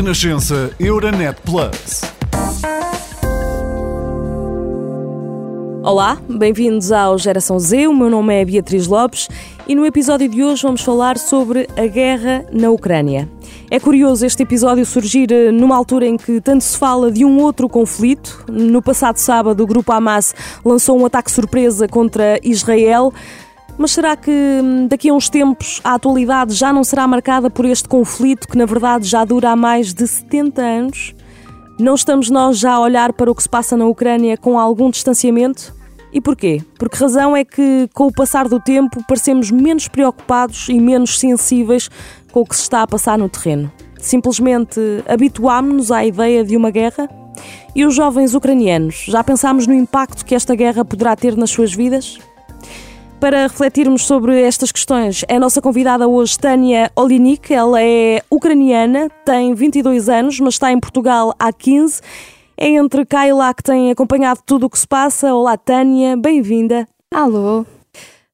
Renascença Euronet Plus. Olá, bem-vindos ao Geração Z. O meu nome é Beatriz Lopes e no episódio de hoje vamos falar sobre a guerra na Ucrânia. É curioso este episódio surgir eh, numa altura em que tanto se fala de um outro conflito. No passado sábado, o grupo Hamas lançou um ataque surpresa contra Israel. Mas será que hum, daqui a uns tempos a atualidade já não será marcada por este conflito que, na verdade, já dura há mais de 70 anos? Não estamos nós já a olhar para o que se passa na Ucrânia com algum distanciamento? E porquê? Porque razão é que, com o passar do tempo, parecemos menos preocupados e menos sensíveis com o que se está a passar no terreno. Simplesmente habituámos-nos à ideia de uma guerra? E os jovens ucranianos, já pensámos no impacto que esta guerra poderá ter nas suas vidas? Para refletirmos sobre estas questões, é a nossa convidada hoje Tânia Olinik. Ela é ucraniana, tem 22 anos, mas está em Portugal há 15. É entre cá e lá que tem acompanhado tudo o que se passa. Olá, Tânia, bem-vinda. Alô.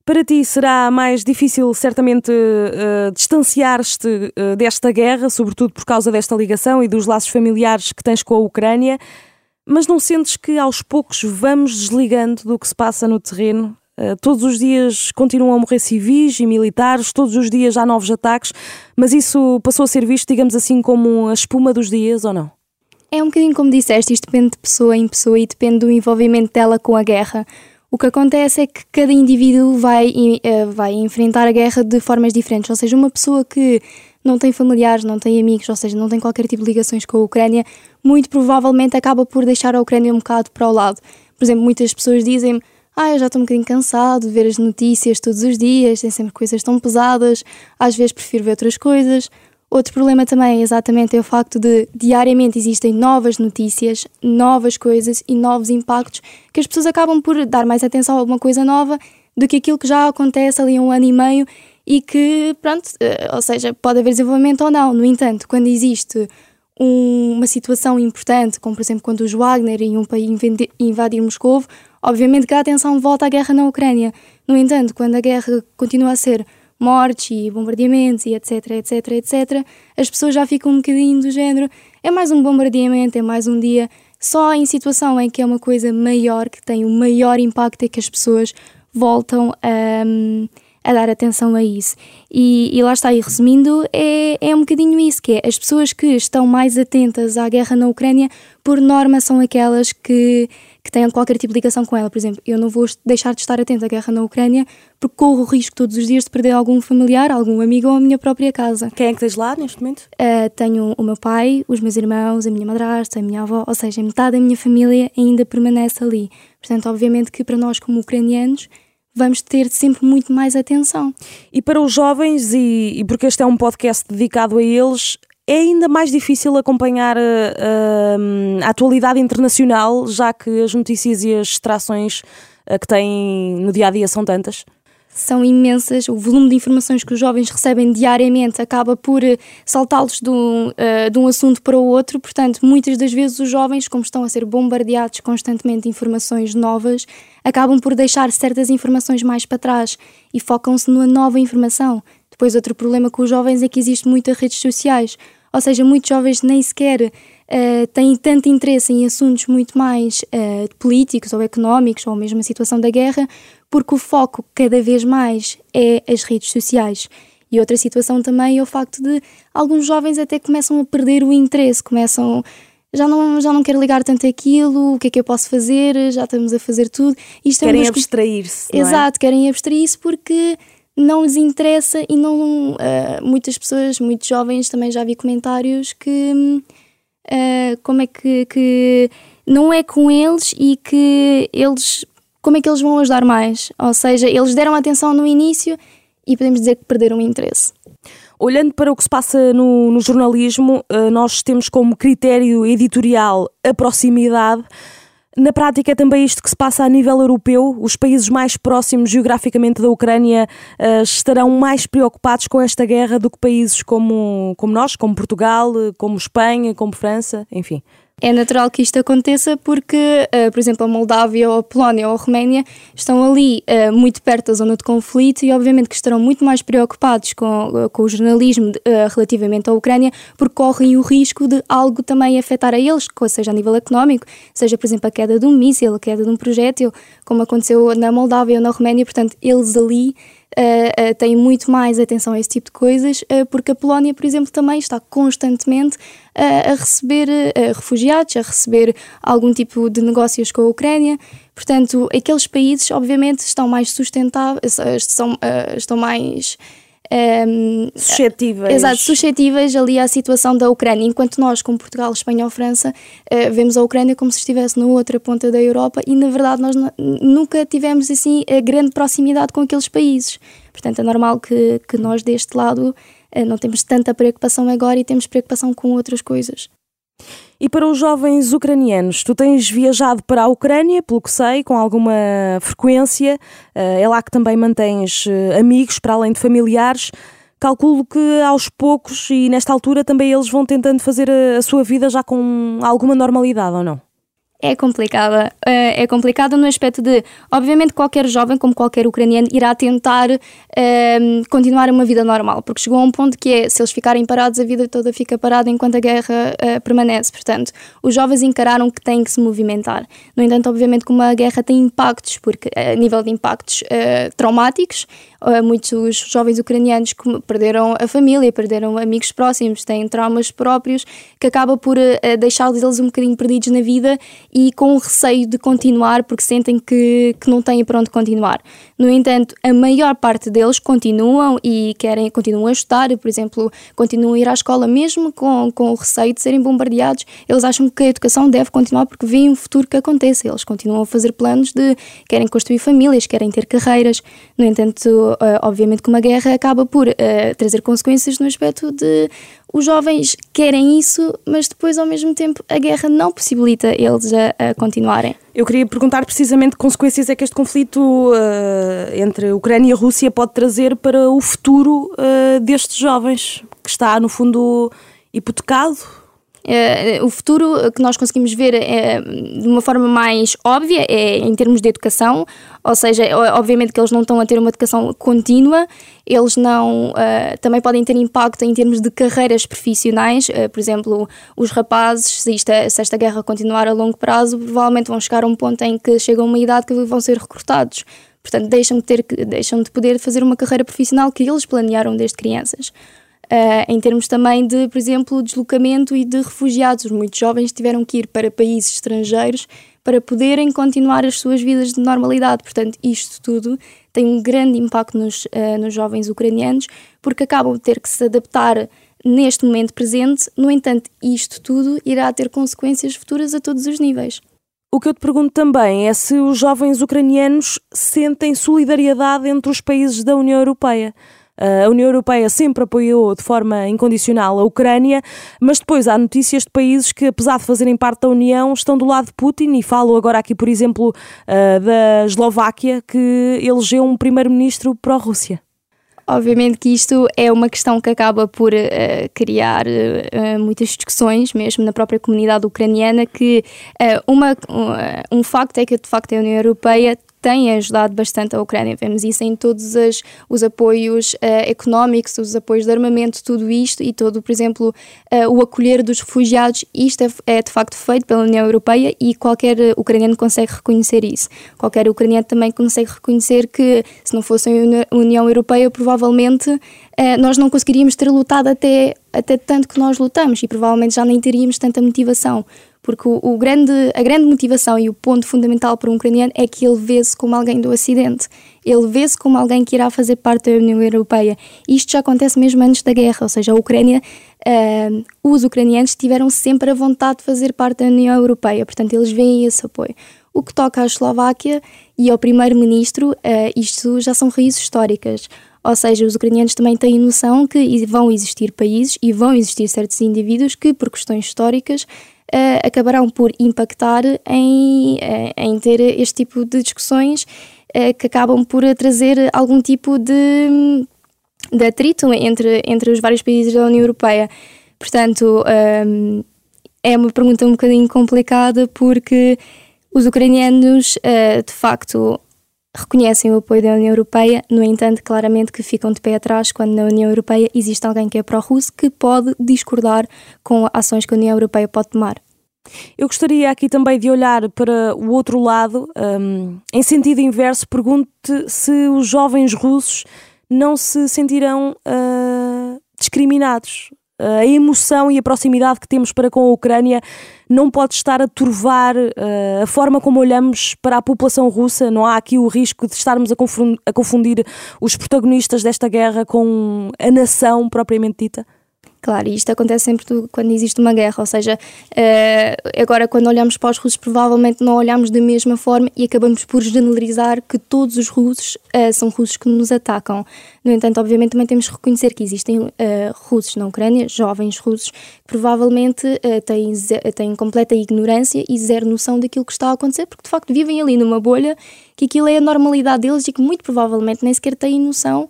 Para ti será mais difícil, certamente, uh, distanciar-te uh, desta guerra, sobretudo por causa desta ligação e dos laços familiares que tens com a Ucrânia, mas não sentes que aos poucos vamos desligando do que se passa no terreno? Uh, todos os dias continuam a morrer civis e militares, todos os dias há novos ataques, mas isso passou a ser visto, digamos assim, como a espuma dos dias ou não? É um bocadinho como disseste, isto depende de pessoa em pessoa e depende do envolvimento dela com a guerra. O que acontece é que cada indivíduo vai, uh, vai enfrentar a guerra de formas diferentes. Ou seja, uma pessoa que não tem familiares, não tem amigos, ou seja, não tem qualquer tipo de ligações com a Ucrânia, muito provavelmente acaba por deixar a Ucrânia um bocado para o lado. Por exemplo, muitas pessoas dizem ah, eu já estou um bocadinho cansado de ver as notícias todos os dias, tem sempre coisas tão pesadas, às vezes prefiro ver outras coisas. Outro problema também, exatamente, é o facto de diariamente existem novas notícias, novas coisas e novos impactos que as pessoas acabam por dar mais atenção a alguma coisa nova do que aquilo que já acontece ali há um ano e meio e que, pronto, eh, ou seja, pode haver desenvolvimento ou não. No entanto, quando existe um, uma situação importante, como por exemplo quando os Wagner iam para invadir Moscou, obviamente que a atenção volta à guerra na Ucrânia. No entanto, quando a guerra continua a ser mortes e bombardeamentos e etc, etc, etc, as pessoas já ficam um bocadinho do género, é mais um bombardeamento, é mais um dia. Só em situação em que é uma coisa maior, que tem um maior impacto, é que as pessoas voltam a, a dar atenção a isso. E, e lá está, e resumindo, é, é um bocadinho isso, que é as pessoas que estão mais atentas à guerra na Ucrânia, por norma, são aquelas que que tenham qualquer tipo de ligação com ela. Por exemplo, eu não vou deixar de estar atenta à guerra na Ucrânia porque corro o risco todos os dias de perder algum familiar, algum amigo ou a minha própria casa. Quem é que tens lá neste momento? Uh, tenho o meu pai, os meus irmãos, a minha madrasta, a minha avó, ou seja, metade da minha família ainda permanece ali. Portanto, obviamente que para nós como ucranianos vamos ter sempre muito mais atenção. E para os jovens, e, e, porque este é um podcast dedicado a eles, é ainda mais difícil acompanhar a, eh, a, a atualidade internacional, já que as notícias e as distrações eh, que têm no dia a dia são tantas? São imensas, o volume de informações que os jovens recebem diariamente acaba por eh, saltá-los de, um, uh, de um assunto para o outro, portanto, muitas das vezes os jovens, como estão a ser bombardeados constantemente de informações novas, acabam por deixar certas informações mais para trás e focam-se numa nova informação. Depois, outro problema com os jovens é que existe muitas redes sociais, ou seja, muitos jovens nem sequer uh, têm tanto interesse em assuntos muito mais uh, políticos ou económicos, ou mesmo a situação da guerra, porque o foco cada vez mais é as redes sociais. E outra situação também é o facto de alguns jovens até começam a perder o interesse, começam já não, já não quero ligar tanto aquilo, o que é que eu posso fazer, já estamos a fazer tudo. Isto é querem é abstrair-se. Exato, é? querem abstrair-se porque não lhes interessa e não uh, muitas pessoas, muitos jovens também já vi comentários que uh, como é que, que não é com eles e que eles como é que eles vão ajudar mais? Ou seja, eles deram atenção no início e podemos dizer que perderam o interesse. Olhando para o que se passa no, no jornalismo, uh, nós temos como critério editorial a proximidade. Na prática, é também isto que se passa a nível europeu. Os países mais próximos geograficamente da Ucrânia uh, estarão mais preocupados com esta guerra do que países como, como nós, como Portugal, como Espanha, como França, enfim. É natural que isto aconteça porque, uh, por exemplo, a Moldávia ou a Polónia ou a Roménia estão ali uh, muito perto da zona de conflito e, obviamente, que estarão muito mais preocupados com, uh, com o jornalismo relativamente à Ucrânia porque correm o risco de algo também afetar a eles, seja a nível económico, seja, por exemplo, a queda de um míssil, a queda de um projétil, como aconteceu na Moldávia ou na Roménia. Portanto, eles ali uh, uh, têm muito mais atenção a esse tipo de coisas, uh, porque a Polónia, por exemplo, também está constantemente a receber refugiados, a receber algum tipo de negócios com a Ucrânia. Portanto, aqueles países, obviamente, estão mais sustentáveis, estão, estão mais um, suscetíveis. Exato, suscetíveis ali à situação da Ucrânia, enquanto nós, como Portugal, Espanha ou França, uh, vemos a Ucrânia como se estivesse na outra ponta da Europa e, na verdade, nós nunca tivemos assim a grande proximidade com aqueles países. Portanto, é normal que, que nós, deste lado, uh, não temos tanta preocupação agora e temos preocupação com outras coisas. E para os jovens ucranianos, tu tens viajado para a Ucrânia, pelo que sei, com alguma frequência. Eh, é lá que também mantens eh, amigos, para além de familiares. Calculo que aos poucos e nesta altura também eles vão tentando fazer a sua vida já com alguma normalidade, ou não? É complicada. Eh, é complicada no aspecto de, obviamente, qualquer jovem, como qualquer ucraniano, irá tentar ehm, continuar uma vida normal, porque chegou a um ponto que é, se eles ficarem parados, a vida toda fica parada enquanto a guerra uh, permanece. Portanto, os jovens encararam que têm que se movimentar. No entanto, obviamente, como a guerra tem impactos, porque a nível de impactos uh, traumáticos, uh, muitos jovens ucranianos perderam a família, perderam amigos próximos, têm traumas próprios, que acaba por deixá-los um bocadinho perdidos na vida e com receio de continuar porque sentem que, que não têm para onde continuar. No entanto, a maior parte deles continuam e querem, continuam a estudar, por exemplo, continuam a ir à escola mesmo com, com o receio de serem bombardeados. Eles acham que a educação deve continuar porque veem um futuro que aconteça. Eles continuam a fazer planos de querem construir famílias, querem ter carreiras. No entanto, eh, obviamente que uma guerra acaba por uh, trazer consequências no aspecto de os jovens querem isso, mas depois, ao mesmo tempo, a guerra não possibilita eles a, a continuarem. Eu queria perguntar precisamente que consequências é que este conflito uh, entre Ucrânia e Rússia pode trazer para o futuro uh, destes jovens, que está, no fundo, hipotecado o futuro que nós conseguimos ver é, de uma forma mais óbvia é em termos de educação, ou seja, obviamente que eles não estão a ter uma educação contínua, eles não uh, também podem ter impacto em termos de carreiras profissionais, por exemplo, os rapazes, se, se esta guerra continuar a longo prazo, provavelmente vão chegar a um ponto em que chegam a uma idade que vão ser recrutados. Portanto, deixam de, ter, deixam de poder fazer uma carreira profissional que eles planearam desde crianças. Uh, em termos também de, por exemplo, deslocamento e de refugiados. Muitos jovens tiveram que ir para países estrangeiros para poderem continuar as suas vidas de normalidade. Portanto, isto tudo tem um grande impacto nos, uh, nos jovens ucranianos, porque acabam de ter que se adaptar neste momento presente. No entanto, isto tudo irá ter consequências futuras a todos os níveis. O que eu te pergunto também é se os jovens ucranianos sentem solidariedade entre os países da União Europeia. A União Europeia sempre apoiou de forma incondicional a Ucrânia, mas depois há notícias de países que, apesar de fazerem parte da União, estão do lado de Putin e falo agora aqui, por exemplo, da Eslováquia, que elegeu um primeiro-ministro pró-Rússia. Obviamente que isto é uma questão que acaba por uh, criar uh, muitas discussões, mesmo na própria comunidade ucraniana, que uh, uma, um, um facto é que, de facto, a União Europeia tem ajudado bastante a Ucrânia. Vemos isso em todos as, os apoios uh, económicos, os apoios de armamento, tudo isto e todo, por exemplo, uh, o acolher dos refugiados. Isto é, é, de facto feito pela União Europeia e qualquer ucraniano consegue reconhecer isso. Qualquer ucraniano também consegue reconhecer que se não fosse a União Europeia, provavelmente uh, nós não conseguiríamos ter lutado até, até tanto que nós lutamos e provavelmente já nem teríamos tanta motivação porque o, o, grande, a grande motivação e o ponto fundamental para um ucraniano é que ele vê-se como alguém do Ocidente, ele vê-se como alguém que irá fazer parte da União Europeia. Isto já acontece mesmo antes da guerra, ou seja, a Ucrânia, uh, os ucranianos tiveram sempre a vontade de fazer parte da União Europeia, portanto, eles veem esse apoio. O que toca à Eslováquia e ao primeiro-ministro, uh, isto já são raízes históricas. Ou seja, os ucranianos também têm noção que vão existir países e vão existir certos indivíduos que, por questões históricas, uh, acabarão por impactar em, uh, em ter este tipo de discussões uh, que acabam por trazer algum tipo de, de atrito entre, entre os vários países da União Europeia. Portanto, um, é uma pergunta um bocadinho complicada porque os ucranianos, de facto, reconhecem o apoio da União Europeia, no entanto, claramente que ficam de pé atrás quando na União Europeia existe alguém que é pró-russo que pode discordar com ações que a União Europeia pode tomar. Eu gostaria aqui também de olhar para o outro lado, um, em sentido inverso, pergunto se os jovens russos não se sentirão uh, discriminados. A emoção e a proximidade que temos para com a Ucrânia não pode estar a turvar uh, a forma como olhamos para a população russa. Não há aqui o risco de estarmos a confundir, a confundir os protagonistas desta guerra com a nação propriamente dita? Claro, e isto acontece sempre quando existe uma guerra, ou seja, uh, agora quando olhamos para os russos, provavelmente não olhamos da mesma forma e acabamos por generalizar que todos os russos uh, são russos que nos atacam. No entanto, obviamente também temos que reconhecer que existem uh, russos na Ucrânia, jovens russos, que provavelmente têm, têm completa ignorância e zero noção daquilo que está a acontecer, porque de facto vivem ali numa bolha que aquilo é a normalidade deles e que muito provavelmente nem sequer têm noção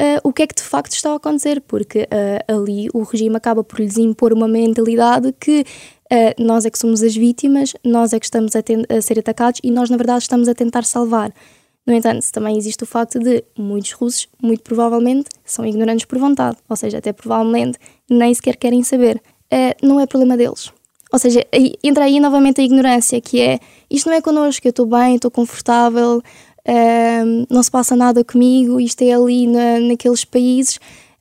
uh, o que é que de facto está a acontecer, porque uh, ali o regime acaba por lhes impor uma mentalidade que uh, nós é que somos as vítimas, nós é que estamos a, a, ser atacados e nós, na verdade, estamos a tentar salvar. No entanto, também existe o facto de muitos russos, muito provavelmente, são ignorantes por vontade, ou seja, até provavelmente nem sequer querem saber. não é problema deles. Ou seja, entra aí novamente a ignorância, que é isto não é connosco, eu estou bem, estou confortável, uh, não se passa nada comigo, isto é ali na, naqueles países.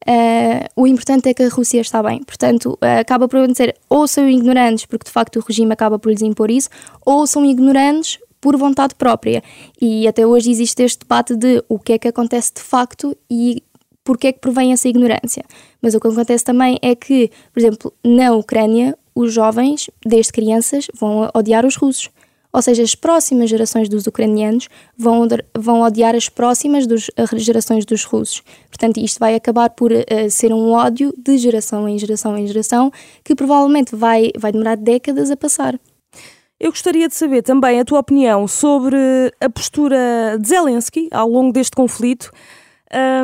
Uh, o importante é que a Rússia está bem. Portanto, uh, acaba por dizer ou são ignorantes, porque de facto o regime acaba por lhes impor isso, ou são ignorantes por vontade própria. E até hoje existe este debate de o que é que acontece de facto e porque é que provém essa ignorância. Mas o que acontece também é que, por exemplo, na Ucrânia, os jovens, desde crianças, vão odiar os russos. Ou seja, as próximas gerações dos ucranianos vão, vão odiar as próximas dos, gerações dos russos. Portanto, isto vai acabar por uh, ser um ódio de geração em geração em geração que provavelmente vai, vai demorar décadas a passar. Eu gostaria de saber também a tua opinião sobre a postura de Zelensky ao longo deste conflito.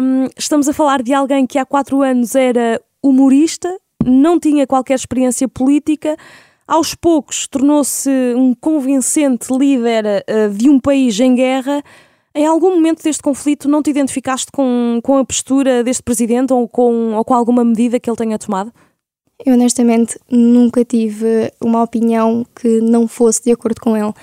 Um, estamos a falar de alguém que há quatro anos era humorista, não tinha qualquer experiência política, aos poucos tornou-se um convincente líder uh, de um país em guerra. Em algum momento deste conflito não te identificaste com, com a postura deste presidente ou com, ou com alguma medida que ele tenha tomado? Eu honestamente nunca tive uma opinião que não fosse de acordo com ele.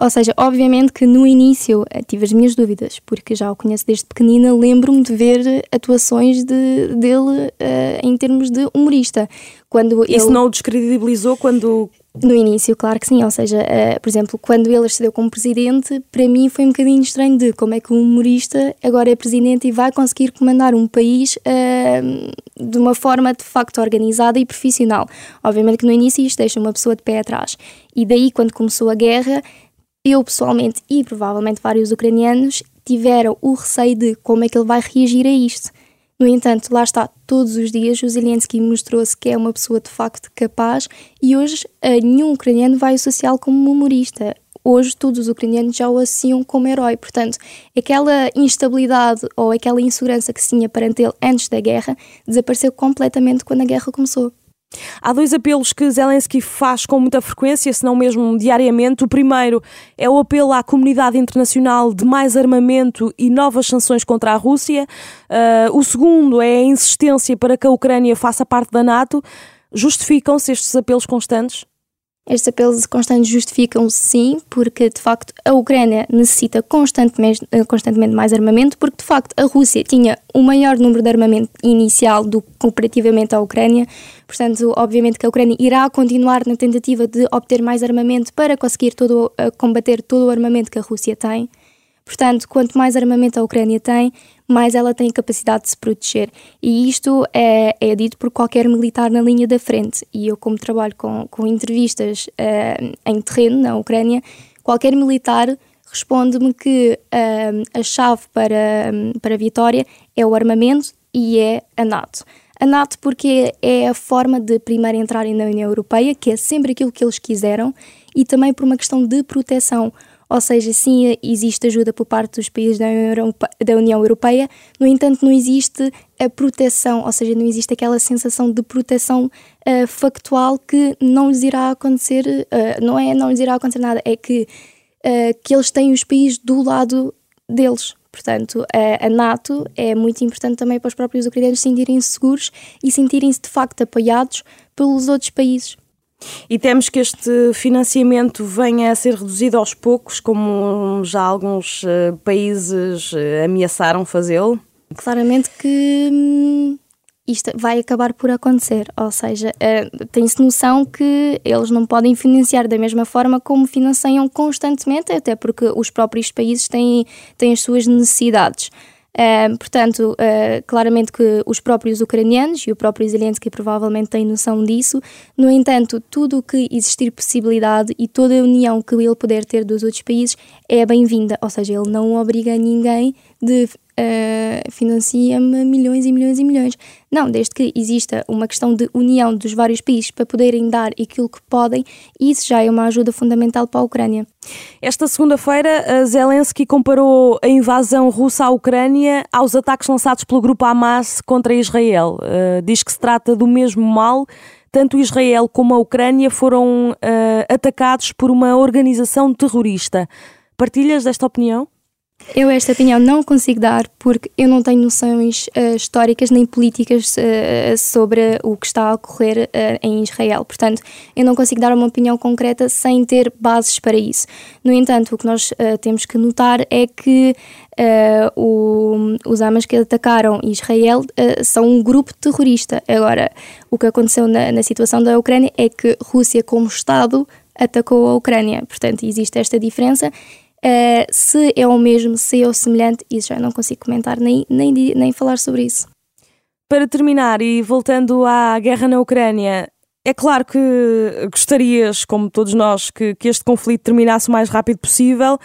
Ou seja, obviamente que no início eh, tive as minhas dúvidas, porque já o conheço desde pequenina, lembro-me de ver atuações de, dele uh, em termos de humorista. Quando Isso ele... não o descredibilizou quando. No início, claro que sim. Ou seja, uh, por exemplo, quando ele acedeu como presidente, para mim foi um bocadinho estranho de como é que um humorista agora é presidente e vai conseguir comandar um país uh, de uma forma de facto organizada e profissional. Obviamente que no início isto deixa uma pessoa de pé atrás. E daí, quando começou a guerra, eu pessoalmente e provavelmente vários ucranianos tiveram o receio de como é que ele vai reagir a isto. No entanto, lá está, todos os dias o Zelensky mostrou-se que é uma pessoa de facto capaz e hoje uh, nenhum ucraniano vai associá-lo como humorista. Hoje todos os ucranianos já o associam como herói, portanto, aquela instabilidade ou aquela insegurança que se tinha perante ele antes da guerra desapareceu completamente quando a guerra começou. Há dois apelos que Zelensky faz com muita frequência, se não mesmo diariamente. O primeiro é o apelo à comunidade internacional de mais armamento e novas sanções contra a Rússia. Uh, o segundo é a insistência para que a Ucrânia faça parte da NATO. Justificam-se estes apelos constantes? Estes apelos constantes justificam sim, porque de facto a Ucrânia necessita constantemente, eh, constantemente mais armamento, porque de facto a Rússia tinha o maior número de armamento inicial do comparativamente à Ucrânia. Portanto, obviamente que a Ucrânia irá continuar na tentativa de obter mais armamento para conseguir todo, eh, combater todo o armamento que a Rússia tem. Portanto, quanto mais armamento a Ucrânia tem, mais ela tem capacidade de se proteger. E isto é, é dito por qualquer militar na linha da frente. E eu, como trabalho com, com entrevistas uh, em terreno na Ucrânia, qualquer militar responde-me que uh, a chave para, para a vitória é o armamento e é a NATO. A NATO porque é a forma de primeiro entrarem na União Europeia, que é sempre aquilo que eles quiseram, e também por uma questão de proteção. Ou seja, sim, existe ajuda por parte dos países da União Europeia, no entanto, não existe a proteção, ou seja, não existe aquela sensação de proteção uh, factual que não lhes irá acontecer, uh, não é não lhes irá acontecer nada, é que, uh, que eles têm os países do lado deles. Portanto, a, a NATO é muito importante também para os próprios ucranianos sentirem-se seguros e sentirem-se de facto apoiados pelos outros países. E temos que este financiamento venha a ser reduzido aos poucos, como já alguns uh, países uh, ameaçaram fazê-lo? Claramente que hum, isto vai acabar por acontecer, ou seja, uh, tem-se noção que eles não podem financiar da mesma forma como financiam constantemente, até porque os próprios países têm, têm as suas necessidades. Portanto, uh, claramente que os próprios ucranianos e o próprio Zelensky provavelmente têm noção disso. No entanto, tudo o que existir possibilidade e toda a união que ele puder ter dos outros países é bem-vinda. Ou seja, ele não obriga ninguém de uh, financia-me milhões e milhões e milhões. Não, desde que exista uma questão de união dos vários países para poderem dar aquilo que podem, isso já é uma ajuda fundamental para a Ucrânia. Esta segunda-feira, Zelensky comparou a invasão russa à Ucrânia aos ataques lançados pelo grupo Hamas contra Israel. Uh, diz que se trata do mesmo mal tanto Israel como a Ucrânia foram uh, atacados por uma organização terrorista. Partilhas desta opinião? Eu esta opinião não consigo dar porque eu não tenho noções uh, históricas nem políticas uh, sobre o que está a ocorrer uh, em Israel. Portanto, eu não consigo dar uma opinião concreta sem ter bases para isso. No entanto, o que nós temos que notar é que o, os Hamas que atacaram Israel são um grupo terrorista. Agora, o que aconteceu na, na situação da Ucrânia é que Rússia, como Estado, atacou a Ucrânia. Portanto, existe esta diferença Uh, se é o mesmo, se é o semelhante, isso já não consigo comentar nem, nem, nem falar sobre isso. Para terminar, e voltando à guerra na Ucrânia, é claro que gostarias, como todos nós, que, que este conflito terminasse o mais rápido possível.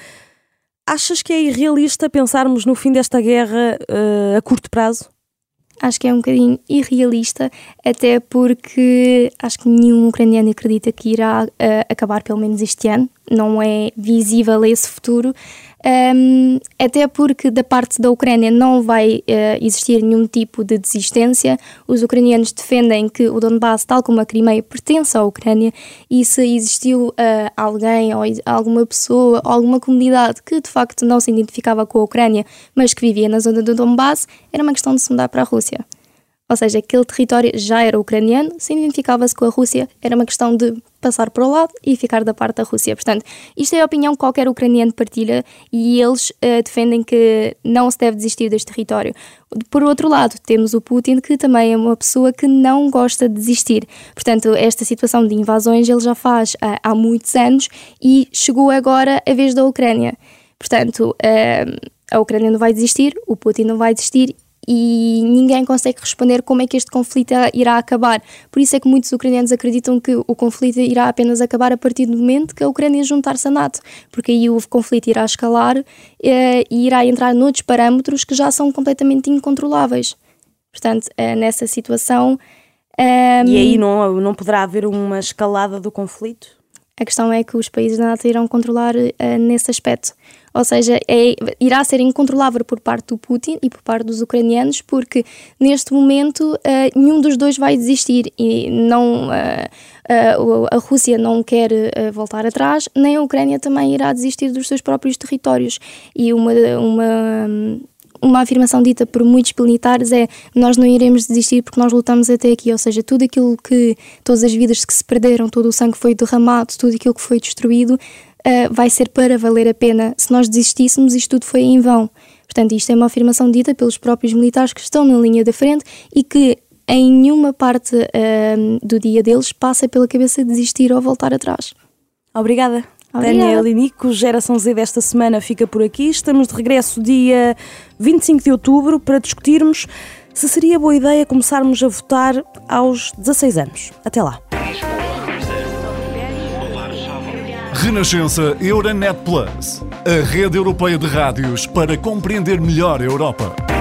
Achas que é irrealista pensarmos no fim desta guerra uh, a curto prazo? Acho que é um bocadinho irrealista, até porque acho que nenhum ucraniano acredita que irá uh, acabar pelo menos este ano, não é visível esse futuro. Um, até porque da parte da Ucrânia não vai uh, existir nenhum tipo de desistência. Os ucranianos defendem que o Donbass, tal como a Crimeia, pertence à Ucrânia e se existiu uh, alguém ou alguma pessoa ou alguma comunidade que de facto não se identificava com a Ucrânia, mas que vivia na zona do Donbass, era uma questão de se mudar para a Rússia. Ou seja, aquele território já era ucraniano, se identificava-se com a Rússia, era uma questão de passar para o lado e ficar da parte da Rússia. Portanto, isto é a opinião que qualquer ucraniano partilha e eles uh, defendem que não se deve desistir deste território. Por outro lado, temos o Putin, que também é uma pessoa que não gosta de desistir. Portanto, esta situação de invasões ele já faz uh, há muitos anos e chegou agora a vez da Ucrânia. Portanto, uh, a Ucrânia não vai desistir, o Putin não vai desistir e ninguém consegue responder como é que este conflito irá acabar. Por isso é que muitos ucranianos acreditam que o conflito irá apenas acabar a partir do momento que a Ucrânia juntar-se à NATO, porque aí o conflito irá escalar eh, e irá entrar noutros parâmetros que já são completamente incontroláveis. Portanto, eh, nessa situação. Um, e aí não, não poderá haver uma escalada do conflito? A questão é que os países da NATO irão controlar uh, nesse aspecto. Ou seja, é, irá ser incontrolável por parte do Putin e por parte dos ucranianos, porque neste momento uh, nenhum dos dois vai desistir e não. Uh, a Rússia não quer voltar atrás, nem a Ucrânia também irá desistir dos seus próprios territórios. E uma, uma uma afirmação dita por muitos militares é nós não iremos desistir porque nós lutamos até aqui, ou seja, tudo aquilo que, todas as vidas que se perderam, todo o sangue que foi derramado, tudo aquilo que foi destruído, uh, vai ser para valer a pena. Se nós desistíssemos, isto tudo foi em vão. Portanto, isto é uma afirmação dita pelos próprios militares que estão na linha da frente e que em nenhuma parte uh, do dia deles passa pela cabeça desistir ou voltar atrás. Obrigada. Daniel e Nico, Geração Z desta semana fica por aqui. Estamos de regresso dia 25 de outubro para discutirmos se seria boa ideia começarmos a votar aos 16 anos. Até lá. Renascença Euronet Plus, a rede europeia de rádios para compreender melhor a Europa.